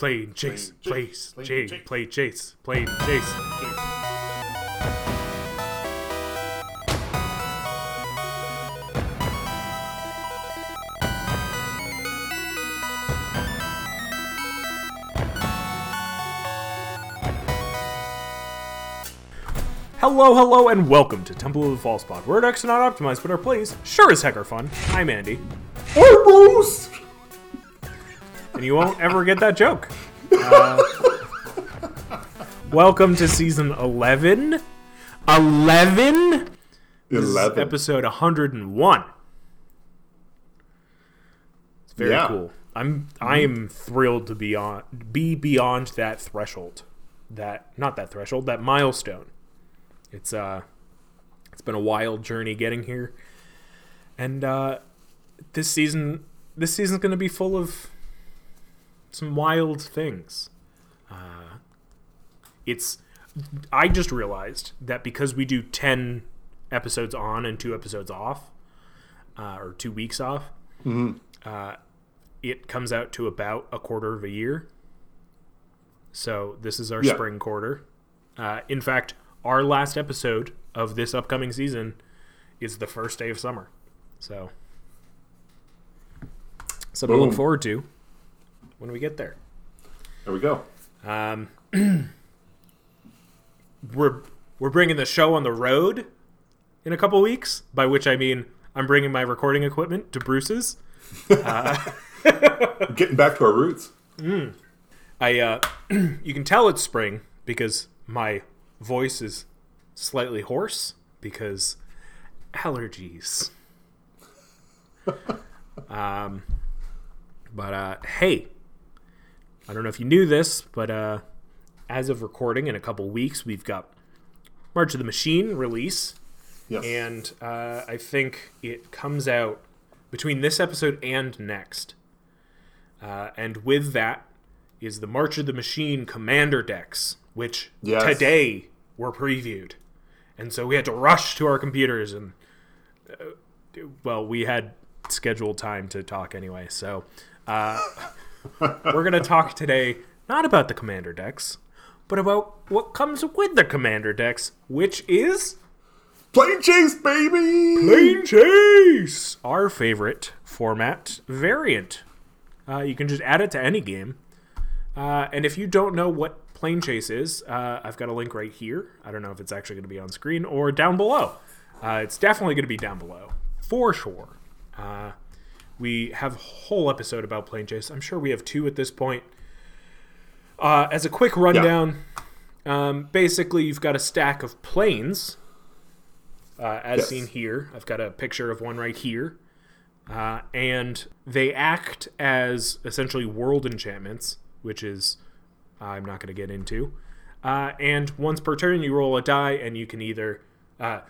playing chase, Playing place, chase, playing chase, chase. play chase, playing chase. Hello, hello, and welcome to Temple of the False Pod, where our decks are not optimized, but our plays sure as heck are fun. I'm Andy, Almost. And you won't ever get that joke. Uh, welcome to season 11. 11? This is Eleven. episode 101. It's very Yeah. cool. I'm I am thrilled to be on be beyond that threshold. That not that threshold, that milestone. It's uh it's been a wild journey getting here. And uh this season this season's going to be full of some wild things. Uh it's I just realized that because we do 10 episodes on and 2 episodes off uh, or 2 weeks off, uh, it comes out to about a quarter of a year. So this is our Yeah. spring quarter. Uh, in fact, our last episode of this upcoming season is the first day of summer. So something to look forward to when we get there. There we go. Um, we're we're bringing the show on the road in a couple weeks. By which I mean I'm bringing my recording equipment to Bruce's. Getting back to our roots. I uh, you can tell it's spring because my voice is slightly hoarse because allergies. um, but uh, hey, I don't know if you knew this, but uh, as of recording in a couple weeks, we've got March of the Machine release, Yes. and uh, I think it comes out between this episode and next. Uh, and with that is the March of the Machine Commander decks, which Yes. today were previewed, and so we had to rush to our computers and uh, well, we had scheduled time to talk anyway. So uh, we're gonna talk today not about the Commander decks, but about what comes with the Commander decks, which is Plane chase, baby. Plane Chase, our favorite format variant. Uh, you can just add it to any game. Uh, and if you don't know what Plane Chase is, uh, I've got a link right here. I don't know if it's actually going to be on screen or down below. Uh, it's definitely going to be down below, for sure. Uh, we have a whole episode about Plane Chase. I'm sure we have two at this point. Uh, as a quick rundown, um, basically, you've got a stack of planes uh, as Yes. seen here. I've got a picture of one right here. Uh, and they act as essentially world enchantments, which is I'm not going to get into. Uh, and once per turn, you roll a die, and you can either. Uh,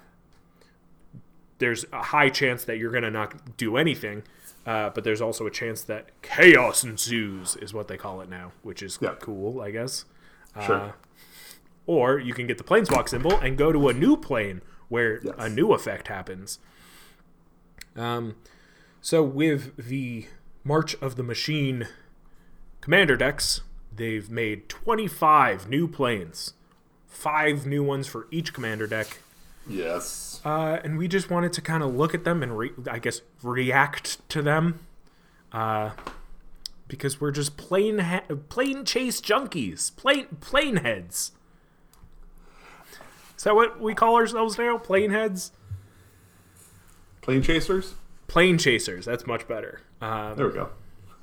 there's a high chance that you're going to not do anything, uh, but there's also a chance that chaos ensues, is what they call it now, which is Yeah. cool, I guess. Sure. Uh, or you can get the planeswalk symbol and go to a new plane where Yes. a new effect happens. Um, so with the March of the Machine commander decks, they've made 25 new planes, five new ones for each commander deck. Yes. Uh, and we just wanted to kind of look at them and, re- I guess, react to them. Uh, because we're just plain ha- plain chase junkies, plain plane heads. Is that what we call ourselves now? Plane heads, Plane chasers. plane chasers. That's much better. Um, There we go.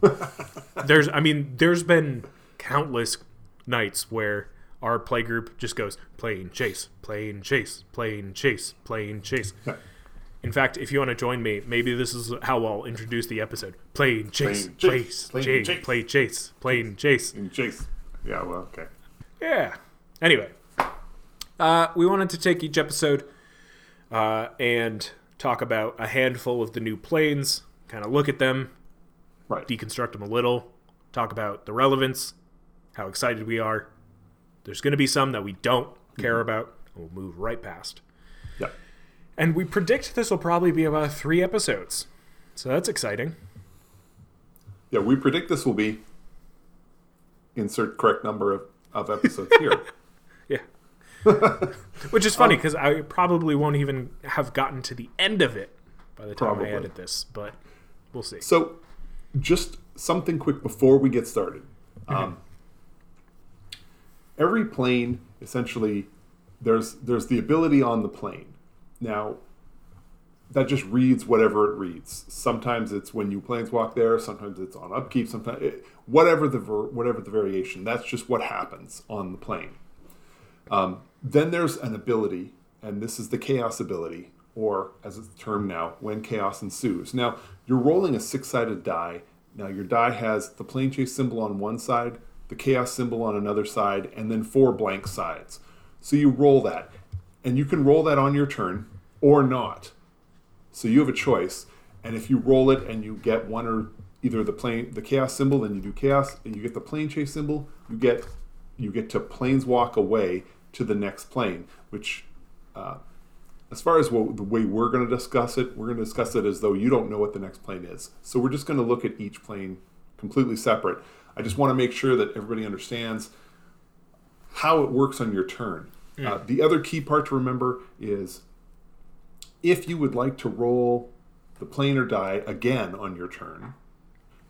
there's, I mean, there's been countless nights where our play group just goes plane chase, plane chase, plane chase, plane chase. In fact, if you want to join me, maybe this is how I'll introduce the episode. Plane chase, Plane chase, chase, plane chase, chase. plane chase, plane chase. Chase. Yeah. Well. Okay. Yeah. Anyway, uh, we wanted to take each episode uh, and talk about a handful of the new planes, kind of look at them, Right. deconstruct them a little, talk about the relevance, how excited we are. There's going to be some that we don't care mm-hmm. about, and we'll move right past. Yeah. And we predict this will probably be about three episodes. So that's exciting. Yeah. We predict this will be insert correct number of, of episodes here. Yeah. Which is funny um, because I probably won't even have gotten to the end of it by the time Probably. I edit this, but we'll see. So, just something quick before we get started. Mm-hmm. Um, every plane, essentially, there's there's the ability on the plane. Now, that just reads whatever it reads. Sometimes it's when you planeswalk there. Sometimes it's on upkeep. Sometimes it, whatever the ver, whatever the variation. That's just what happens on the plane. Um, then there's an ability, and this is the chaos ability, or as it's termed now, when chaos ensues. Now, you're rolling a six sided die. Now, your die has the plane chase symbol on one side, the chaos symbol on another side, and then four blank sides. So you roll that, and you can roll that on your turn or not. So you have a choice, and if you roll it and you get one or either the plane, the chaos symbol, then you do chaos, and you get the plane chase symbol, you get you get to planes walk away to the next plane. Which, uh, as far as what, the way we're going to discuss it, we're going to discuss it as though you don't know what the next plane is. So we're just going to look at each plane completely separate. I just want to make sure that everybody understands how it works on your turn. Uh, the other key part to remember is if you would like to roll the plane or die again on your turn,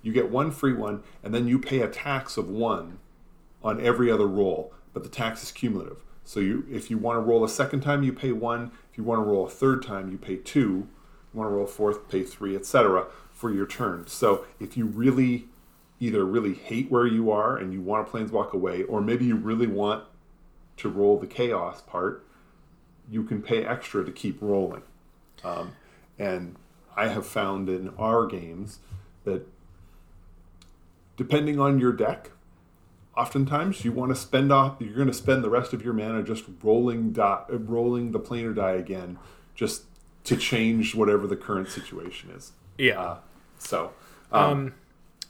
you get one free one, and then you pay a tax of one on every other roll, but the tax is cumulative. So you, if you want to roll a second time, you pay one. If you want to roll a third time, you pay two. You want to roll a fourth, pay three, etc. for your turn. So if you really either really hate where you are and you want to planeswalk away, or maybe you really want to roll the chaos part, you can pay extra to keep rolling. Um, and I have found in our games that depending on your deck, oftentimes you want to spend off. You're going to spend the rest of your mana just rolling die, rolling the planar die again, just to change whatever the current situation is. Yeah. Uh, so, Um,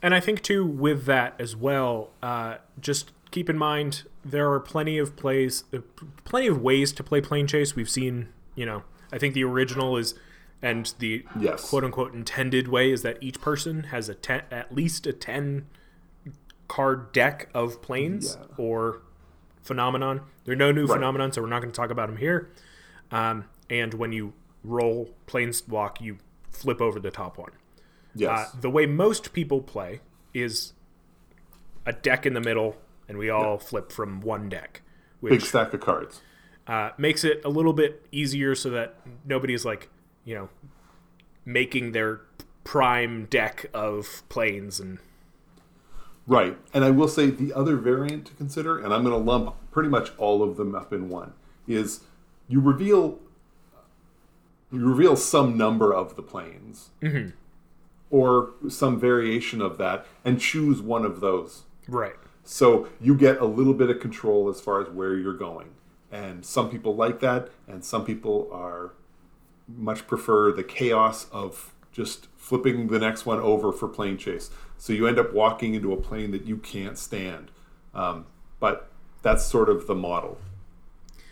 and I think too with that as well, uh, just keep in mind there are plenty of plays, uh, plenty of ways to play plane chase. We've seen, you know, I think the original is, and the Yes. quote unquote intended way is that each person has a ten, at least a ten card deck of planes Yeah. or phenomenon. There are no new Right. phenomenon, so we're not going to talk about them here. Um, and when you roll planeswalk, you flip over the top one. Yes, Uh, the way most people play is a deck in the middle, and we all flip from one deck, big stack of cards. uh, makes it a little bit easier so that nobody's like, you know, making their prime deck of planes and Right. And I will say the other variant to consider, and I'm going to lump pretty much all of them up in one, is you reveal you reveal some number of the planes or some variation of that and choose one of those. right. So you get a little bit of control as far as where you're going. And some people like that, and some people are much prefer the chaos of just flipping the next one over for plane chase. So you end up walking into a plane that you can't stand. Um, but that's sort of the model.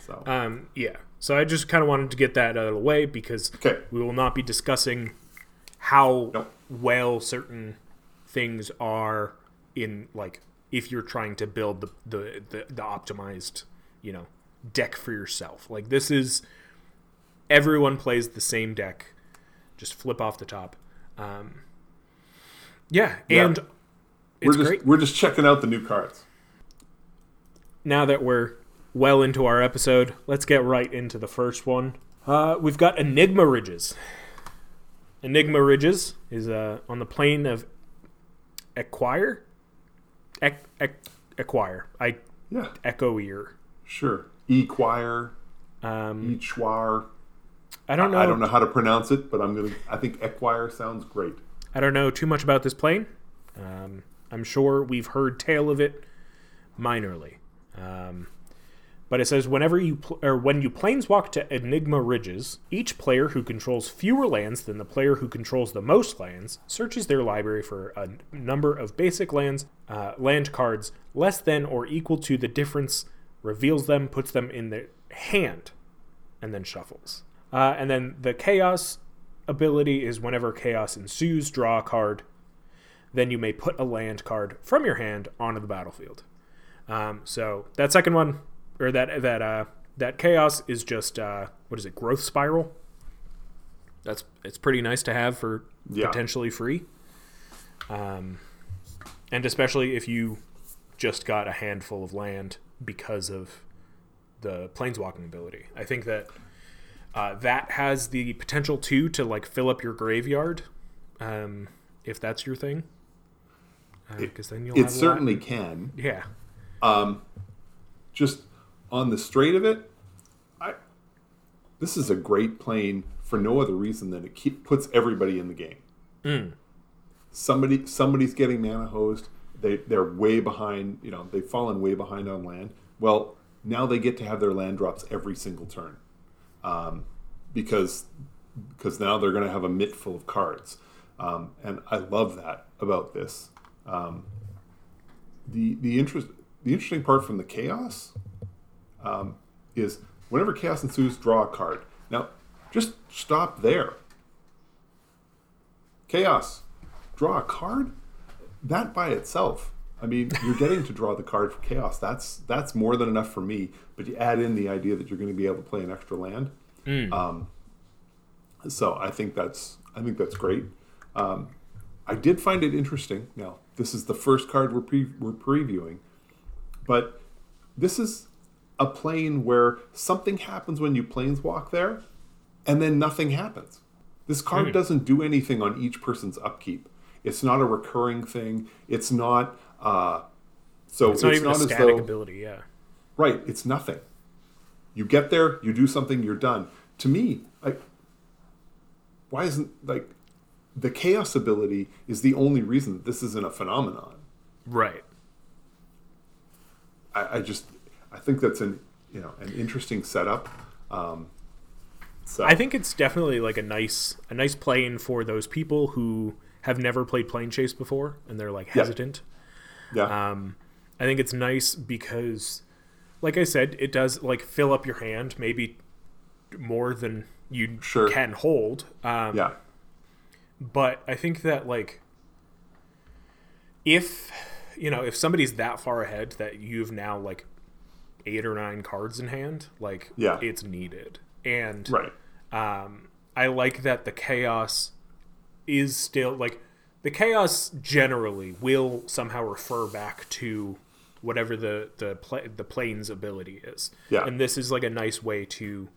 So Um, yeah. So I just kind of wanted to get that out of the way because Okay. we will not be discussing how Nope. Well certain things are in like if you're trying to build the, the the the optimized you know deck for yourself. Like this is everyone plays the same deck, just flip off the top. Um, yeah, Yeah. and we're just great we're just checking out the new cards. now that we're well into our episode, let's get right into the first one. Uh, we've got Enigma Ridges. Enigma Ridges is uh, on the plane of Acquire. Ec- ec- acquire. I Yeah, echo ear. sure. Equire, Um, Echoir. I don't know. I don't know how to pronounce it, but I'm gonna. I think Equire sounds great. I don't know too much about this plane. Um, I'm sure we've heard tale of it minorly. Um, but it says whenever you pl- or when you planeswalk to Enigma Ridges, each player who controls fewer lands than the player who controls the most lands searches their library for a n- number of basic lands, uh, land cards less than or equal to the difference, reveals them, puts them in their hand, and then shuffles. Uh, and then the chaos ability is whenever chaos ensues, draw a card. Then you may put a land card from your hand onto the battlefield. Um, so that second one, or that that uh, that chaos is just uh, what is it? Growth spiral. That's it's pretty nice to have for Yeah. potentially free. Um, and especially if you just got a handful of land because of the planeswalking ability. I think that uh, that has the potential too to like fill up your graveyard, um, if that's your thing. Because then you'll It certainly can. yeah um Just on the straight of it, I this is a great plane for no other reason than it keep, puts everybody in the game. Somebody somebody's getting mana hosed. They they're way behind. You know they've fallen way behind on land. Well, now they get to have their land drops every single turn, um, because because now they're going to have a mitt full of cards, um, and I love that about this. Um, the the interest the interesting part from the chaos um, is whenever chaos ensues, draw a card. Now, just stop there. Chaos, draw a card. That by itself, I mean, you're getting to draw the card for chaos. That's that's more than enough for me. But you add in the idea that you're going to be able to play an extra land. Um, so I think that's I think that's great. Um, I did find it interesting. Now, this is the first card we're pre- we're previewing, but this is a plane where something happens when you planeswalk there, and then nothing happens. This card doesn't do anything on each person's upkeep. It's not a recurring thing. It's not. Uh, so it's not even a as static though- ability yeah Right, it's nothing. You get there, you do something, you're done. To me, like, why isn't like the chaos ability is the only reason that this isn't a phenomenon. right I, I just I think that's an you know an interesting setup. Um, so I think it's definitely like a nice a nice plane for those people who have never played plane chase before and they're like Yeah. hesitant. yeah, Um, I think it's nice because, like I said, it does like fill up your hand maybe more than you Sure. can hold. Um, yeah, But I think that like if you know if somebody's that far ahead that you've now like eight or nine cards in hand, like Yeah. it's needed. And right, um, I like that the chaos is still like the chaos generally will somehow refer back to whatever the the pla the plane's ability is. Yeah. and this is like a nice way to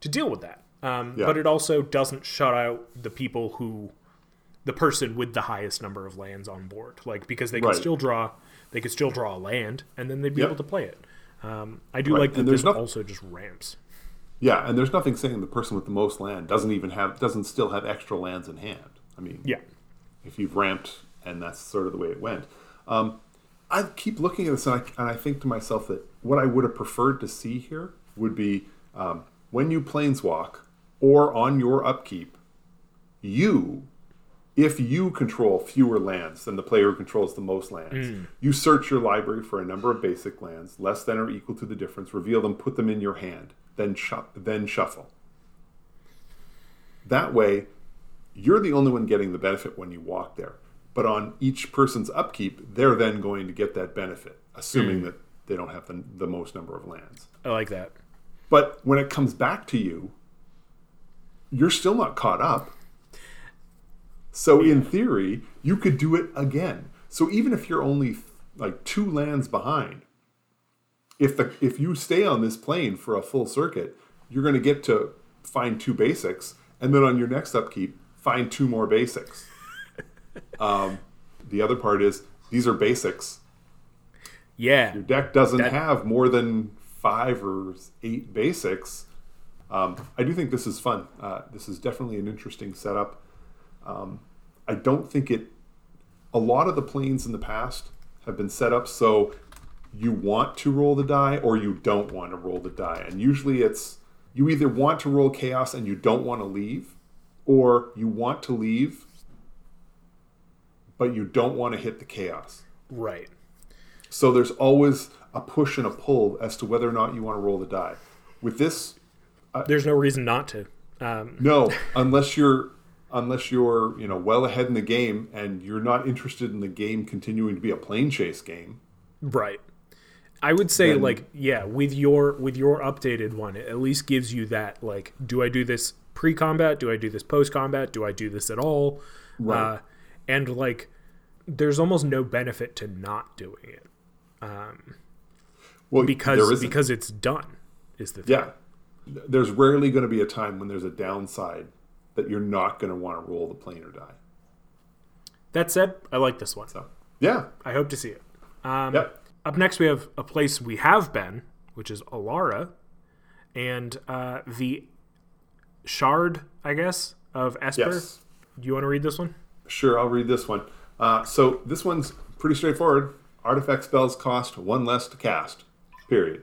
to deal with that. Um, Yeah. But it also doesn't shut out the people who the person with the highest number of lands on board, like because they can Right. still draw they could still draw a land and then they'd be Yep. able to play it. Um, I do Right, like that and there's this no- also just ramps. yeah. And there's nothing saying the person with the most land doesn't even have doesn't still have extra lands in hand. I mean, Yeah. if you've ramped, and that's sort of the way it went. Um, I keep looking at this, and I, and I think to myself that what I would have preferred to see here would be um, when you planeswalk or on your upkeep, you, if you control fewer lands than the player who controls the most lands, hmm. you search your library for a number of basic lands, less than or equal to the difference, reveal them, put them in your hand, then then shuffle. That way, you're the only one getting the benefit when you walk there. But on each person's upkeep, they're then going to get that benefit, assuming hmm. that they don't have the, the most number of lands. I like that. But when it comes back to you, you're still not caught up. So in theory, you could do it again. So even if you're only like two lands behind, if the if you stay on this plane for a full circuit, you're going to get to find two basics, and then on your next upkeep, find two more basics. um, the other part is these are basics. Yeah. Your deck doesn't That- have more than five or eight basics. Um, I do think this is fun. Uh, this is definitely an interesting setup. Um, I don't think it. A lot of the planes in the past have been set up so you want to roll the die or you don't want to roll the die, and usually it's you either want to roll chaos and you don't want to leave, or you want to leave, but you don't want to hit the chaos. Right. So there's always a push and a pull as to whether or not you want to roll the die. With this, There's no reason not to. Um, no, unless you're unless you're you know well ahead in the game and you're not interested in the game continuing to be a plane chase game. right. I would say then- like yeah, with your with your updated one, it at least gives you that like, do I do this pre-combat? Do I do this post-combat? Do I do this at all? Right. Uh, and like, there's almost no benefit to not doing it well, because because it's done. Is the thing. yeah, there's rarely going to be a time when there's a downside that you're not going to want to roll the plane or die. That said, I like this one. So yeah, I hope to see it. Um, yep, Up next, we have a place we have been, which is Alara, and uh, the Shard, I guess, of Esper. yes. Do you want to read this one? Sure, I'll read this one. Uh, so this one's pretty straightforward. Artifact spells cost one less to cast. Period.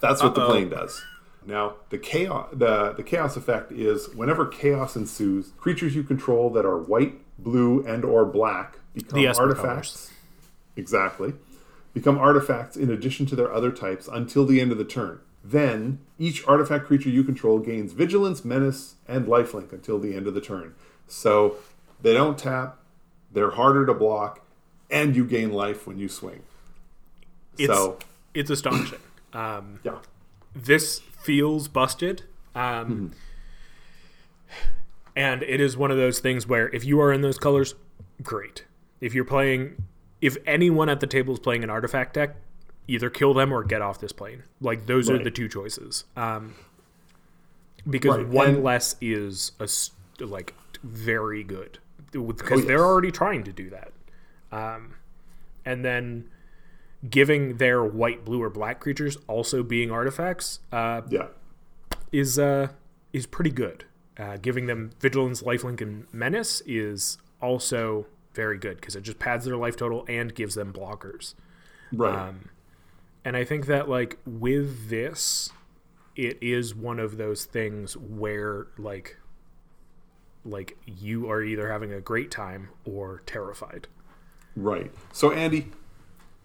That's what the Uh-oh. plane does. Now the chaos the, the chaos effect is whenever chaos ensues, creatures you control that are white, blue, and or black become artifacts. Exactly. Become artifacts in addition to their other types until the end of the turn. Then each artifact creature you control gains vigilance, menace, and lifelink until the end of the turn. So they don't tap, they're harder to block, and you gain life when you swing. It's so it's astonishing. Um, yeah. this feels busted. Um, And it is one of those things where if you are in those colors, great. If you're playing, if anyone at the table is playing an artifact deck, either kill them or get off this plane. Like those are the two choices. Um, because Right, one and- less is a like very good because Oh, they're already trying to do that. Um, and then giving their white, blue, or black creatures also being artifacts uh, Yeah. is uh, is pretty good. Uh, giving them vigilance, lifelink, and menace is also very good because it just pads their life total and gives them blockers. Right. Um, and I think that like with this, it is one of those things where like like you are either having a great time or terrified. Right. So, Andy,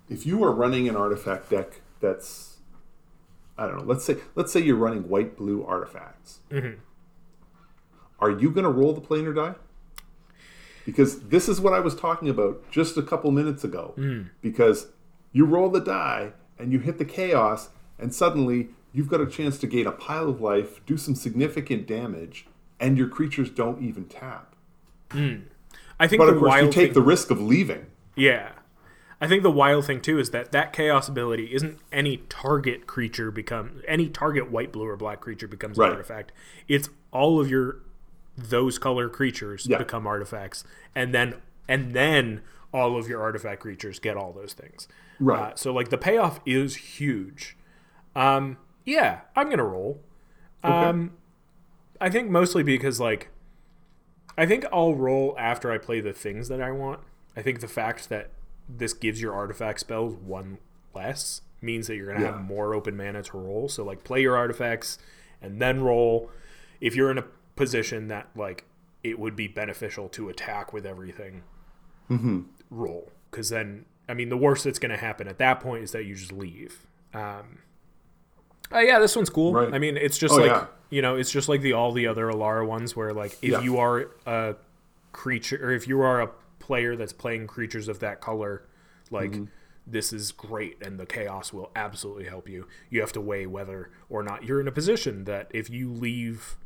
if you are running an artifact deck that's, I don't know, let's say let's say you're running white blue artifacts. Mm-hmm. Are you going to roll the planar die? Because this is what I was talking about just a couple minutes ago. Mm. Because you roll the die and you hit the chaos, and suddenly you've got a chance to gain a pile of life, do some significant damage, and your creatures don't even tap. Mm. I think But of course, you take thing- the risk of leaving. Yeah. I think the wild thing too is that that chaos ability isn't any target creature become any target white, blue, or black creature becomes Right. an artifact. It's all of your those color creatures Yeah. become artifacts, and then and then all of your artifact creatures get all those things. Right. Uh, so like the payoff is huge. Um, yeah, I'm gonna roll. Um, I think mostly because like I think I'll roll after I play the things that I want. I think the fact that this gives your artifact spells one less means that you're going to Yeah. have more open mana to roll. So like play your artifacts and then roll. If you're in a position that like it would be beneficial to attack with everything, roll because then I mean the worst that's going to happen at that point is that you just leave. Um, uh, yeah, this one's cool. Right. I mean, it's just Oh, like yeah. you know, it's just like the all the other Alara ones where like if Yeah. you are a creature or if you are a player that's playing creatures of that color, like Mm-hmm. this is great and the chaos will absolutely help you. You have to weigh whether or not you're in a position that if you leave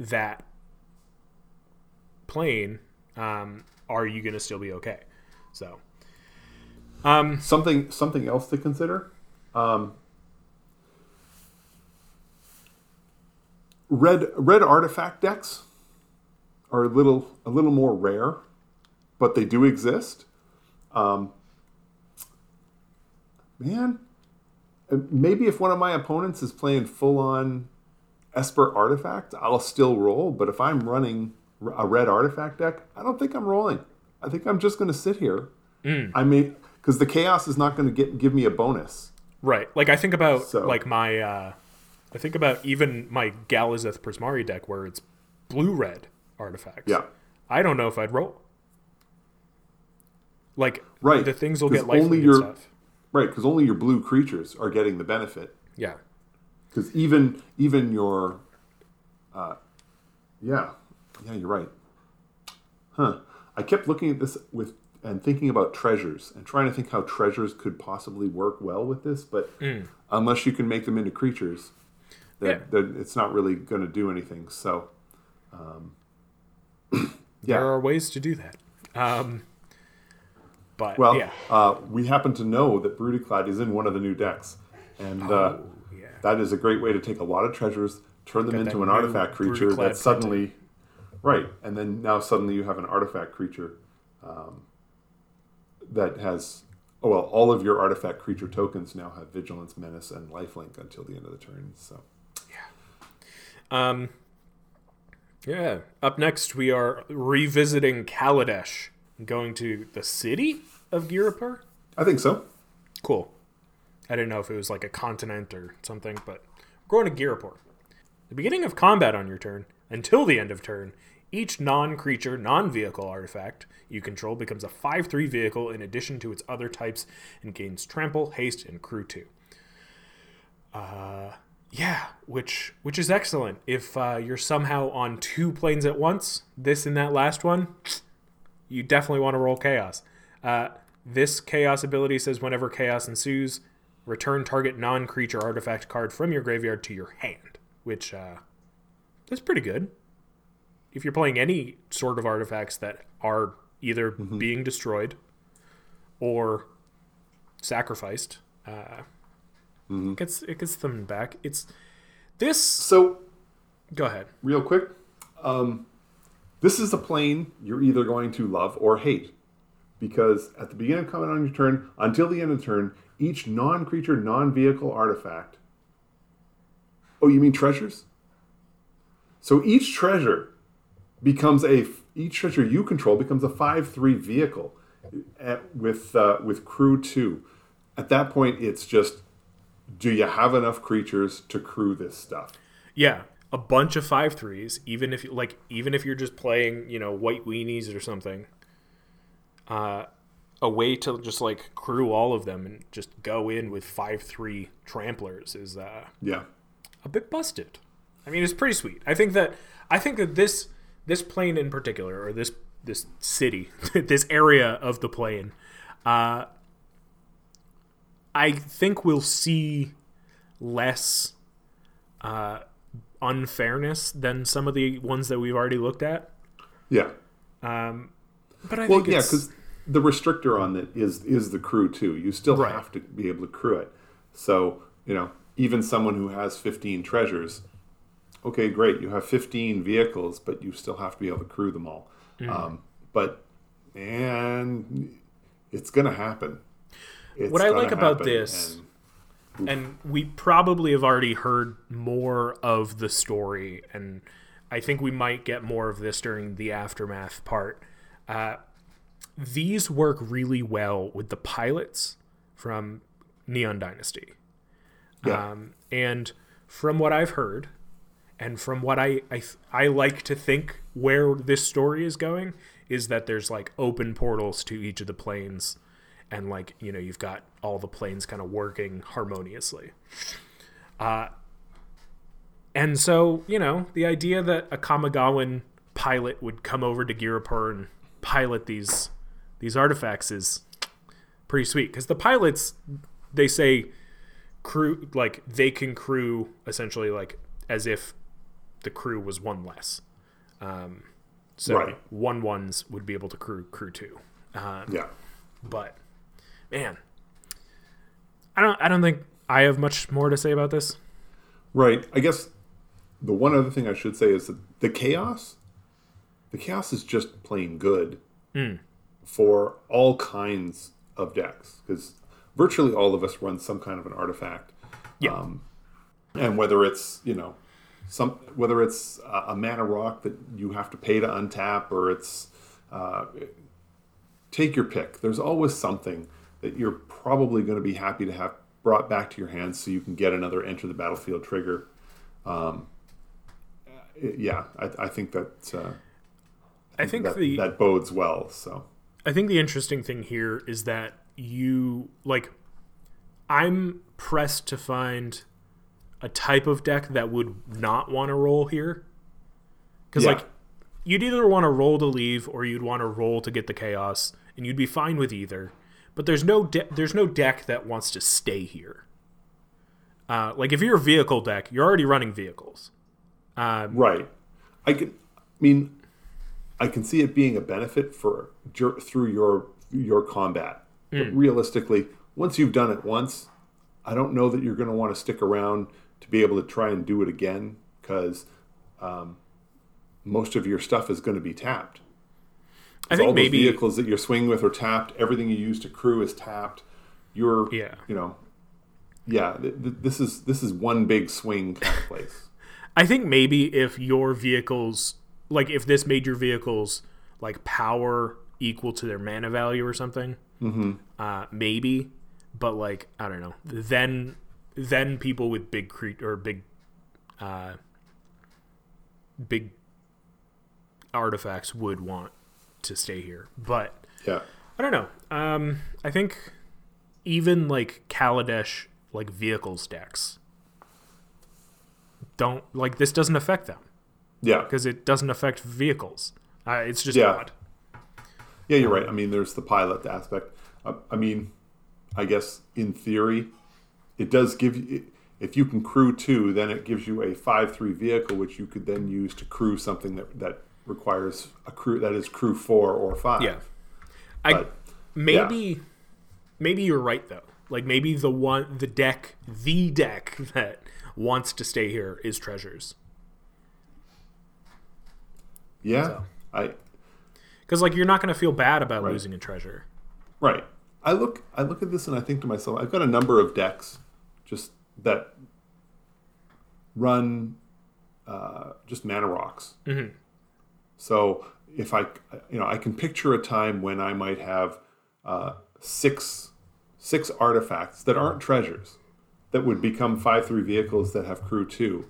that plane, um, are you going to still be okay? So, um, something something else to consider. Um, red red artifact decks are a little a little more rare, but they do exist. Um, man, maybe if one of my opponents is playing full on Esper artifact, I'll still roll. But if I'm running a red artifact deck, I don't think I'm rolling. I think I'm just going to sit here. I mean, because the chaos is not going to give me a bonus. Right. Like I think about So- like my uh I think about even my Galazeth Prismari deck where it's blue red artifacts. Yeah, I don't know if I'd roll. Like Right, the things will get life only your- stuff. right. Because only your blue creatures are getting the benefit. Yeah. Because even even your, uh, yeah, yeah, you're right. Huh. I kept looking at this with and thinking about treasures and trying to think how treasures could possibly work well with this, but unless you can make them into creatures, that, Yeah. that it's not really going to do anything. So, um, yeah. There are ways to do that. Um, but Well, yeah, uh, we happen to know that Brudiclad is in one of the new decks, and uh, Oh, yeah. that is a great way to take a lot of treasures, turn them Got into an artifact creature that suddenly, right, and then now suddenly you have an artifact creature um, that has. Oh well, all of your artifact creature tokens now have vigilance, menace, and lifelink until the end of the turn. So Um, yeah. Up next, we are revisiting Kaladesh, and going to the city of Ghirapur. I think so. Cool. I didn't know if it was like a continent or something, but we're going to Ghirapur. The beginning of combat on your turn, until the end of turn, each non creature, non vehicle artifact you control becomes a 5 3 vehicle in addition to its other types and gains trample, haste, and crew 2. Uh, yeah, which which is excellent. If uh, you're somehow on two planes at once, this and that last one, you definitely want to roll chaos. Uh, this chaos ability says whenever chaos ensues, return target non-creature artifact card from your graveyard to your hand, which uh, that's pretty good. If you're playing any sort of artifacts that are either being destroyed or sacrificed, uh, it gets it gets them back. It's this. So Go ahead. real quick, um, this is a plane you're either going to love or hate. Because at the beginning of combat on your turn, until the end of the turn, each non creature, non vehicle artifact. Oh, you mean treasures? So each treasure becomes a each treasure you control becomes a five three vehicle at, with uh, with crew two. At that point, it's just do you have enough creatures to crew this stuff? Yeah, a bunch of five threes. Even if like even if you're just playing, you know, white weenies or something. Uh, a way to just like crew all of them and just go in with five three tramplers is uh, Yeah. a bit busted. I mean, it's pretty sweet. I think that I think that this this plane in particular, or this this city, this area of the plane, uh, I think we'll see less uh, unfairness than some of the ones that we've already looked at. Yeah. But I Well, think yeah, because the restrictor on it is is the crew too. You still Right. have to be able to crew it. So you know, even someone who has fifteen treasures, okay, great, you have fifteen vehicles, but you still have to be able to crew them all. Mm-hmm. Um, but and it's gonna happen. It's What I like about this- and- and we probably have already heard more of the story and i think we might get more of this during the aftermath part uh, these work really well with the pilots from neon dynasty. Yeah, um, and from what i've heard and from what I, I i like to think where this story is going is that there's like open portals to each of the planes and like you know you've got all the planes kind of working harmoniously. Uh and so you know the idea that a kamigawan pilot would come over to Ghirapur and pilot these these artifacts is pretty sweet because the pilots they say crew like they can crew essentially like as if the crew was one less um so Right. one ones would be able to crew crew two um, yeah. but man i don't i don't think i have much more to say about this Right. I guess the one other thing I should say is that the chaos, the chaos is just plain good for all kinds of decks because virtually all of us run some kind of an artifact. Yeah. Um, and whether it's you know some whether it's a, a mana rock that you have to pay to untap or it's uh, take your pick. There's always something that you're probably going to be happy to have brought back to your hands so you can get another enter the battlefield trigger. Um, yeah, I, I think that uh, i think that, the that bodes well. So I think the interesting thing here is that you like I'm pressed to find a type of deck that would not want to roll here. Cuz Yeah. like you'd either want to roll to leave or you'd want to roll to get the chaos and you'd be fine with either. But there's no de- there's no deck that wants to stay here. Uh, like if you're a vehicle deck, you're already running vehicles. Um, Right. I can. I mean, I can see it being a benefit for through your your combat. But realistically, once you've done it once, I don't know that you're going to want to stick around to be able to try and do it again because um, most of your stuff is going to be tapped. I all think those maybe vehicles that you're swinging with are tapped. Everything you use to crew is tapped. You're, Yeah. you know, yeah. Th- th- this is this is one big swing kind of place. I think maybe if your vehicles, like if this made your vehicles like power equal to their mana value or something, mm-hmm. uh, maybe. But like I don't know. Then then people with big cre- or big, uh, big artifacts would want to stay here. But Yeah. I don't know. Um, I think even like Kaladesh like vehicles decks don't like this doesn't affect them Yeah. because it doesn't affect vehicles. Uh, it's just Yeah. odd. Yeah, you're right. I mean, there's the pilot aspect. Uh, I mean, I guess in theory, it does give you. If you can crew two, then it gives you a five-three vehicle, which you could then use to crew something that that requires a crew that is crew four or five. Yeah. I But, maybe maybe you're right though. Like maybe the one the deck the deck that wants to stay here is treasures. Yeah. I Because like you're not going to feel bad about Right. losing a treasure. right. I look. I look at this and I think to myself, I've got a number of decks, just that run uh, just mana rocks. Mhm. So if I, you know, I can picture a time when I might have uh, six six artifacts that aren't treasures that would become five three vehicles that have crew two.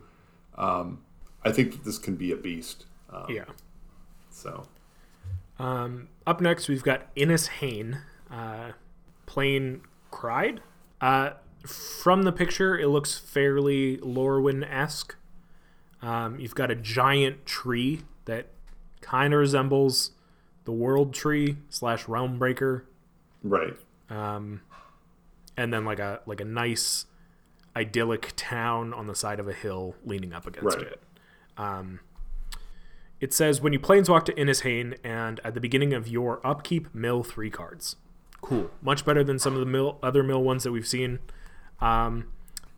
Um, I think that this can be a beast. Um, Yeah. So Um, up next, we've got Inys Haen, uh, plain cried. Uh, from the picture, it looks fairly Lorwyn esque. Um, you've got a giant tree that kind of resembles the World Tree slash Realm Breaker, right. um, and then like a like a nice idyllic town on the side of a hill leaning up against Right. it. Um, it says when you planeswalk to Inys Haen and at the beginning of your upkeep, mill three cards. Cool, much better than some of the mill other mill ones that we've seen. Um,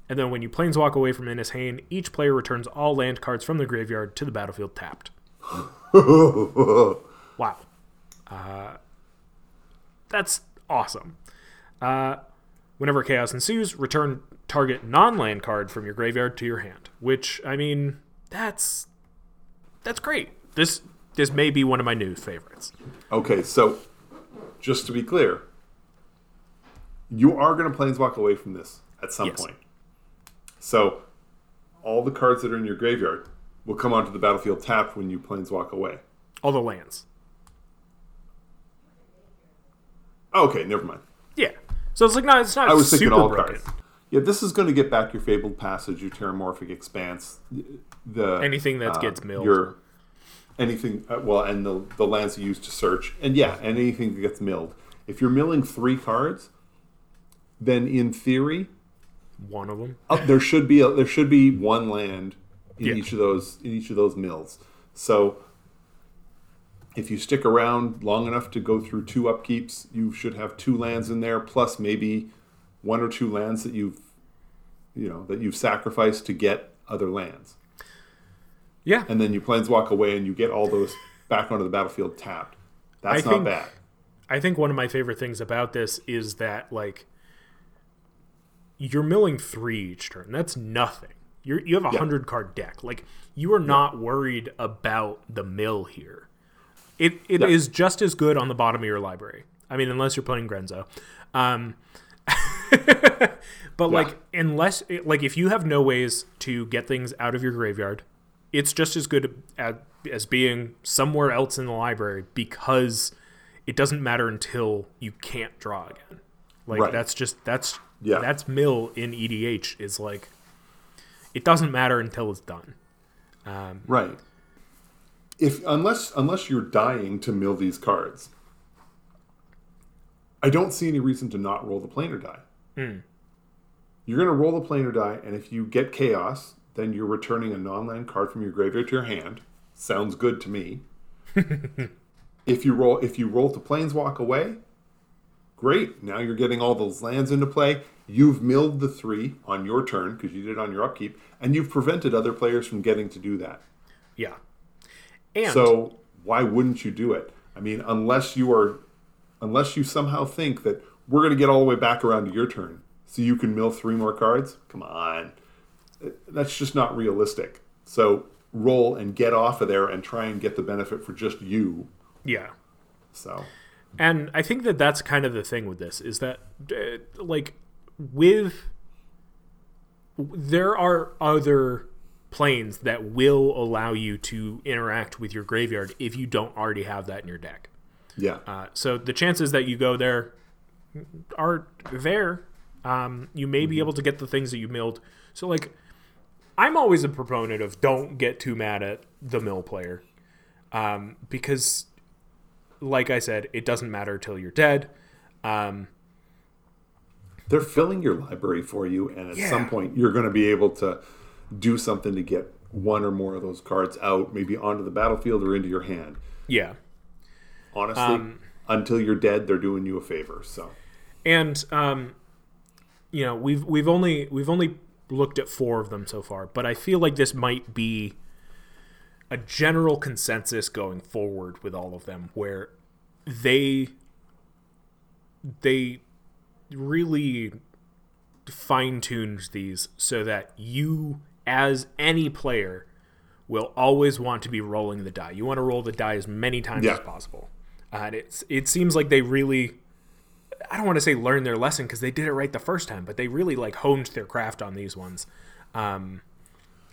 and then when you planeswalk away from Inys Haen, each player returns all land cards from the graveyard to the battlefield tapped. Wow. Uh, that's awesome. Uh, whenever chaos ensues, return target non-land card from your graveyard to your hand. Which I mean, that's that's great. This this may be one of my new favorites. Okay, so just to be clear, you are going to planeswalk away from this at some Yes. point. So all the cards that are in your graveyard will come onto the battlefield tapped when you planeswalk away. All the lands. Okay, never mind. Yeah. So it's like no, it's not I was thinking all broken. cards. Yeah, this is going to get back your Fabled Passage, your Terramorphic Expanse, the Anything that uh, gets milled. Your anything, uh, well, and the the lands you use to search, and yeah, and anything that gets milled. If you're milling three cards, then in theory, One of them. uh, there should be a, there should be one land in Yeah. each of those in each of those mills. So if you stick around long enough to go through two upkeeps, you should have two lands in there plus maybe one or two lands that you've you know that you've sacrificed to get other lands. Yeah. And then you planeswalk away and you get all those back onto the battlefield tapped. That's I not think- bad. I think one of my favorite things about this is that like you're milling three each turn. That's nothing. You're you have a Yeah. hundred card deck. Like you are not worried about the mill here. It it is Yeah. just as good on the bottom of your library. I mean, unless you're playing Grenzo. Um, but like unless like if you have no ways to get things out of your graveyard, it's just as good as, as being somewhere else in the library because it doesn't matter until you can't draw again. Like Right. that's just that's Yeah. that's mill in EDH is like it doesn't matter until it's done. Um, Right. If unless unless you're dying to mill these cards, I don't see any reason to not roll the planar die. Hmm. You're going to roll the planar die, and if you get chaos, then you're returning a non-land card from your graveyard to your hand. Sounds good to me. if you roll, if you roll to planeswalk away, great. Now you're getting all those lands into play. You've milled the three on your turn because you did it on your upkeep, and you've prevented other players from getting to do that. Yeah. And So why wouldn't you do it? I mean, unless you are, unless you somehow think that we're going to get all the way back around to your turn, so you can mill three more cards. Come on, that's just not realistic. So roll and get off of there and try and get the benefit for just you. yeah. So And I think that that's kind of the thing with this is that, uh, like, with there are other planes that will allow you to interact with your graveyard if you don't already have that in your deck. yeah, Uh, so the chances that you go there are there. Um, you may be able to get the things that you milled. So, like, I'm always a proponent of don't get too mad at the mill player um, because, like I said, it doesn't matter till you're dead. Um, they're filling your library for you, and at Yeah. some point you're going to be able to do something to get one or more of those cards out, maybe onto the battlefield or into your hand. yeah. Honestly, Um, until you're dead, they're doing you a favor. So. And um, you know we've we've only we've only looked at four of them so far, but I feel like this might be a general consensus going forward with all of them, where they they really fine tuned these so that you as any player will always want to be rolling the die. You want to roll the die as many times Yeah. as possible. Uh, and it's it seems like they really I don't want to say learn their lesson because they did it right the first time, but they really like honed their craft on these ones, um,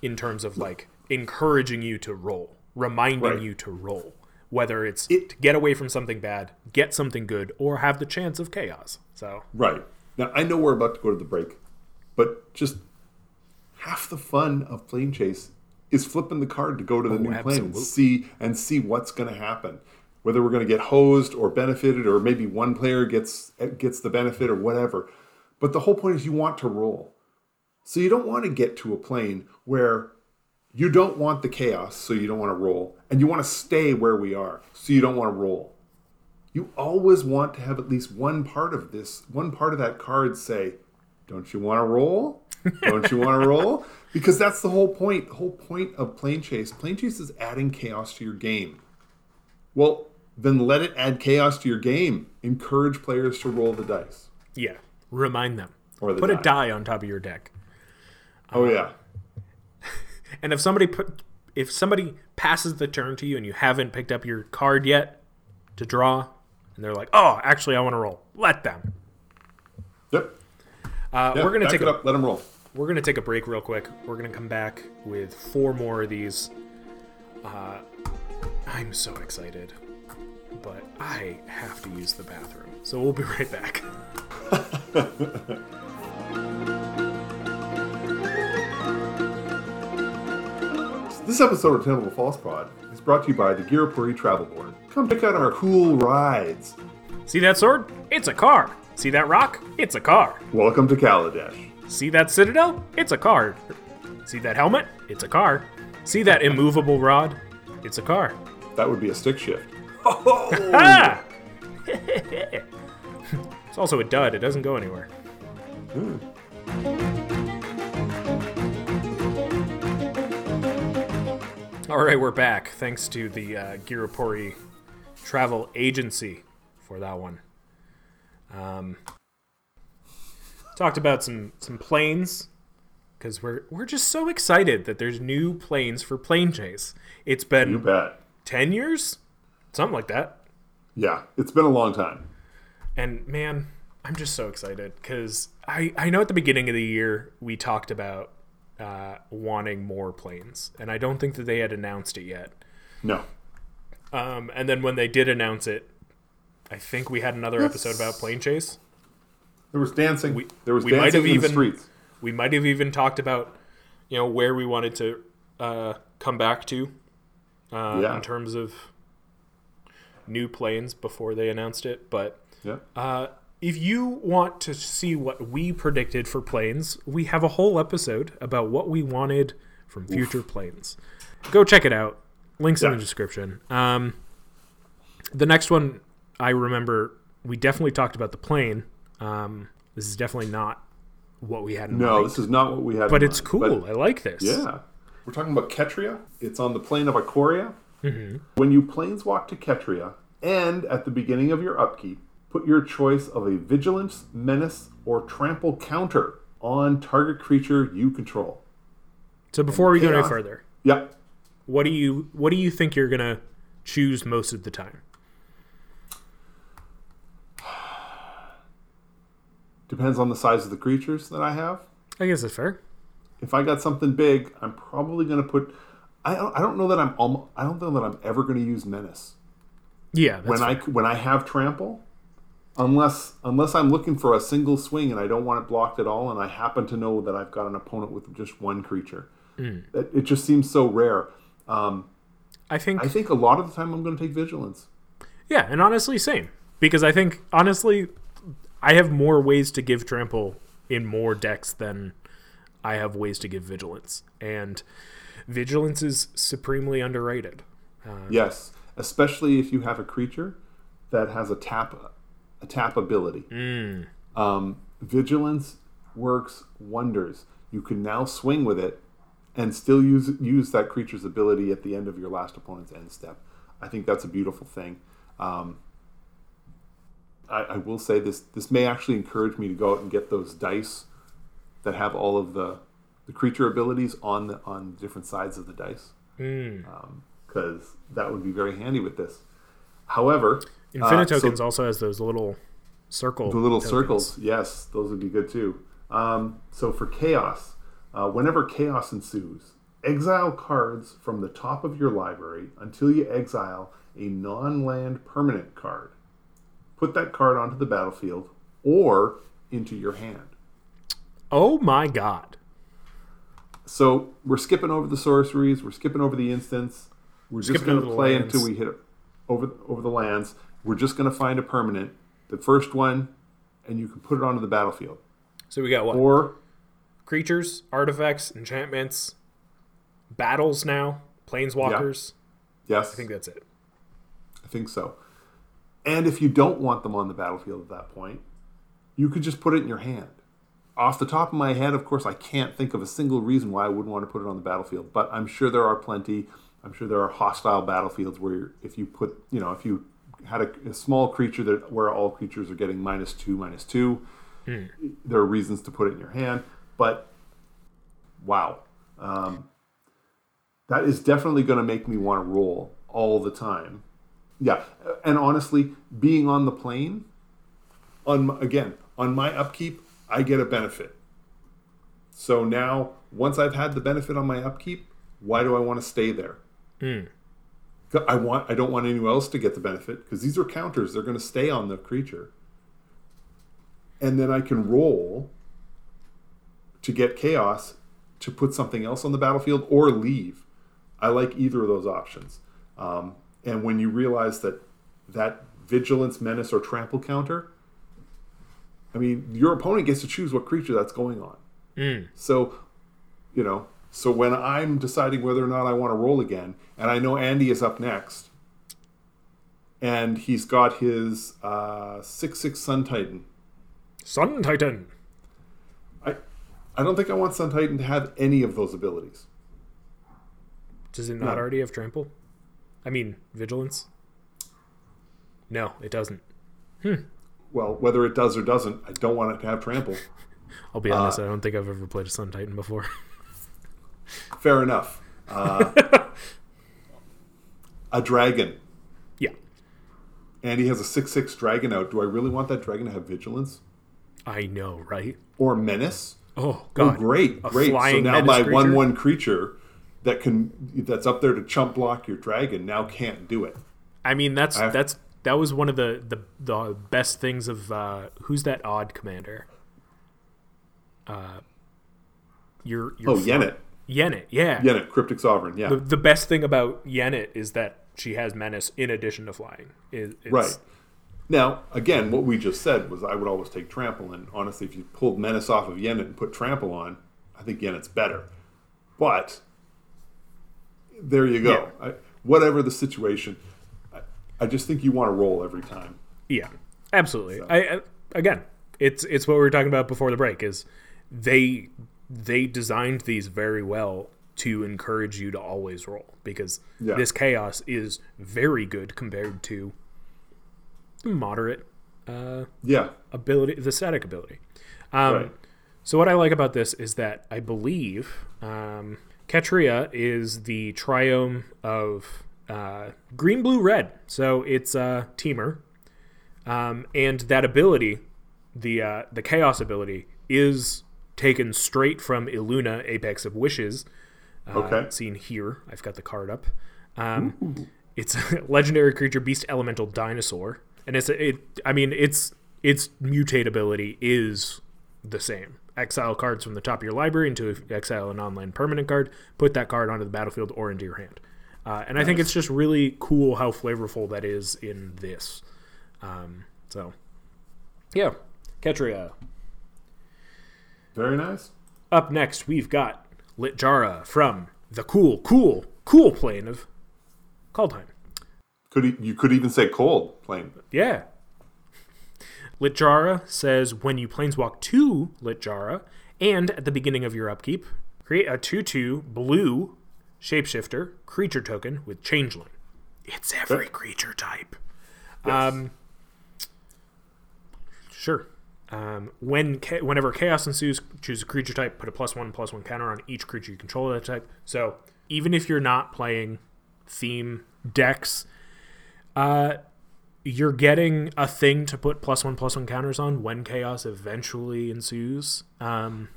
in terms of like encouraging you to roll, reminding Right. you to roll, whether it's It- to get away from something bad, get something good, or have the chance of chaos. So Right. Now, I know we're about to go to the break, but just half the fun of plane chase is flipping the card to go to the new plane and see and see what's going to happen. Whether we're going to get hosed or benefited, or maybe one player gets gets the benefit or whatever. But the whole point is you want to roll. So you don't want to get to a plane where you don't want the chaos, so you don't want to roll, and you want to stay where we are, so you don't want to roll you always want to have at least one part of this, one part of that card say, Don't you want to roll? Don't you want to roll? Because that's the whole point. The whole point of plane chase. Plane chase is adding chaos to your game. Well, then let it add chaos to your game. Encourage players to roll the dice. yeah, remind them. Or the Put a die. die on top of your deck. Oh yeah. And if somebody put if somebody passes the turn to you and you haven't picked up your card yet to draw, and they're like, "Oh, actually, I want to roll," let them. Yep. Uh, Yeah, we're gonna take it a, up. Let them roll. we're gonna take a break real quick. We're gonna come back with four more of these. Uh, I'm so excited, but I have to use the bathroom, so we'll be right back. This episode of Temple False Pod is brought to you by the Ghirapuri Travel Board. Come check out our cool rides. See that sword? It's a car. See that rock? It's a car. Welcome to Kaladesh. See that citadel? It's a car. See that helmet? It's a car. See that immovable rod? It's a car. That would be a stick shift. Ah! it's also a dud. It doesn't go anywhere. All right, we're back. Thanks to the uh, Ghirapuri Travel Agency for that one. Um, talked about some some planes because we're we're just so excited that there's new planes for plane chase. It's been bet. ten years, something like that. Yeah, it's been a long time. And man, I'm just so excited because I, I know at the beginning of the year we talked about uh, wanting more planes, and I don't think that they had announced it yet. No. Um, and then when they did announce it, I think we had another episode about plane chase. There was dancing. there was we might dancing have in even- the streets. We might have even talked about, you know, where we wanted to uh, come back to uh, Yeah. in terms of new planes before they announced it. But Yeah. Uh, if you want to see what we predicted for planes, we have a whole episode about what we wanted from future planes. Go check it out. Links in the description. Um, the next one I remember, we definitely talked about the plane. Um, this is definitely not what we had in mind No, mind, this is not what we had. but it's mind. cool. But I like this. yeah, we're talking about Ketria. It's on the plane of Ikoria. Mm-hmm. When you planeswalk to Ketria, and at the beginning of your upkeep, put your choice of a Vigilance, Menace, or Trample counter on target creature you control. So before we go any further, Yep. what do you what do you think you're gonna choose most of the time? Depends on the size of the creatures that I have. I guess that's fair. If I got something big, I'm probably going to put. I don't, I don't know that I'm. Almo, I don't know that I'm ever going to use Menace. Yeah, that's when I when I have trample, unless unless I'm looking for a single swing and I don't want it blocked at all, and I happen to know that I've got an opponent with just one creature, it, it just seems so rare. Um, I think I think a lot of the time I'm going to take vigilance. Yeah, and honestly, same. Because I think, honestly, I have more ways to give trample in more decks than I have ways to give vigilance. And vigilance is supremely underrated. Yes, especially if you have a creature that has a tap a tap ability. Um, vigilance works wonders. You can now swing with it and still use use that creature's ability at the end of your last opponent's end step. I think that's a beautiful thing. Um, I, I will say this: this may actually encourage me to go out and get those dice that have all of the the creature abilities on the on different sides of the dice because that would be very handy with this. However, Infinite uh, so Tokens also has those little circle. the little tokens. circles, yes, those would be good too. Um, so for chaos, uh, whenever chaos ensues, exile cards from the top of your library until you exile a non-land permanent card. Put that card onto the battlefield or into your hand. Oh my god. So we're skipping over the sorceries. We're skipping over the instants. We're just going to play lands. until we hit it over over the lands. We're just going to find a permanent, the first one, and you can put it onto the battlefield. So we got what? Or Creatures, artifacts, enchantments, battles now, planeswalkers. yes, I think that's it. I think so. And if you don't want them on the battlefield at that point, you could just put it in your hand. Off the top of my head, of course, I can't think of a single reason why I wouldn't want to put it on the battlefield, but I'm sure there are plenty. I'm sure there are hostile battlefields where if you put, you know, if you had a, a small creature that where all creatures are getting minus two, minus two, there are reasons to put it in your hand. But wow, um, that is definitely going to make me want to roll all the time. Yeah, and honestly, being on the plane, on my, again on my upkeep, I get a benefit. So now, once I've had the benefit on my upkeep, why do I want to stay there? I want I don't want anyone else to get the benefit because these are counters. They're going to stay on the creature, and then I can roll to get chaos to put something else on the battlefield or leave. I like either of those options. Um, and when you realize that that vigilance, menace, or trample counter, I mean, your opponent gets to choose what creature that's going on. So, you know, so when I'm deciding whether or not I want to roll again, and I know Andy is up next, and he's got his uh, six six Sun Titan. Sun Titan. I, I don't think I want Sun Titan to have any of those abilities. Does it not No. already have trample? I mean, vigilance? No, it doesn't. Well, whether it does or doesn't, I don't want it to have trample. I'll be honest, I don't think I've ever played a Sun Titan before. Fair enough. Uh, a dragon. yeah. And he has a six six dragon out. Do I really want that dragon to have vigilance I know, right? or menace? Oh, Oh, God. great, A great. So now my one one creature that can that's up there to chump block your dragon now can't do it. I mean, that's I've- that's that was one of the the, the best things of uh, who's that odd commander? Uh, your your Oh, Yennet, Yennet, yeah. Yennet, cryptic sovereign. Yeah, The, the best thing about Yennet is that she has menace in addition to flying. It, right. Now, again, what we just said was I would always take trample, and honestly, if you pulled menace off of Yennet and put trample on, I think Yennet's better. But there you go. I, whatever the situation, I, just think you want to roll every time. Yeah, absolutely. I, I again, it's it's what we were talking about before the break. Is they they designed these very well to encourage you to always roll because Yeah. this chaos is very good compared to moderate uh, Yeah, ability, the static ability. Um, right. So what I like about this is that I believe um, Ketria is the triome of uh, green, blue, red. So it's a Temur, um, and that ability, the uh, the chaos ability, is taken straight from Illuna, Apex of Wishes. Uh, Okay. Seen here, I've got the card up. Um, it's a legendary creature, beast, elemental, dinosaur, and it's a, it. I mean, its its mutate ability is the same. Exile cards from the top of your library into exile an online permanent card. Put that card onto the battlefield or into your hand. Uh, and I think it's just really cool how flavorful that is in this. Um, so, yeah, Ketria. Very nice. Up next, we've got Littjara from the cool, cool, cool plane of Kaldheim. Could you could even say cold plane? Yeah. Littjara says when you planeswalk to Littjara and at the beginning of your upkeep, create a 2 2 blue shapeshifter creature token with Changeling. It's every Okay. creature type. Yes. Um, sure. Um, when cha- whenever chaos ensues, choose a creature type. Put a plus one plus one counter on each creature you control of that type. So even if you're not playing theme decks, uh, you're getting a thing to put plus one plus one counters on when chaos eventually ensues. Um,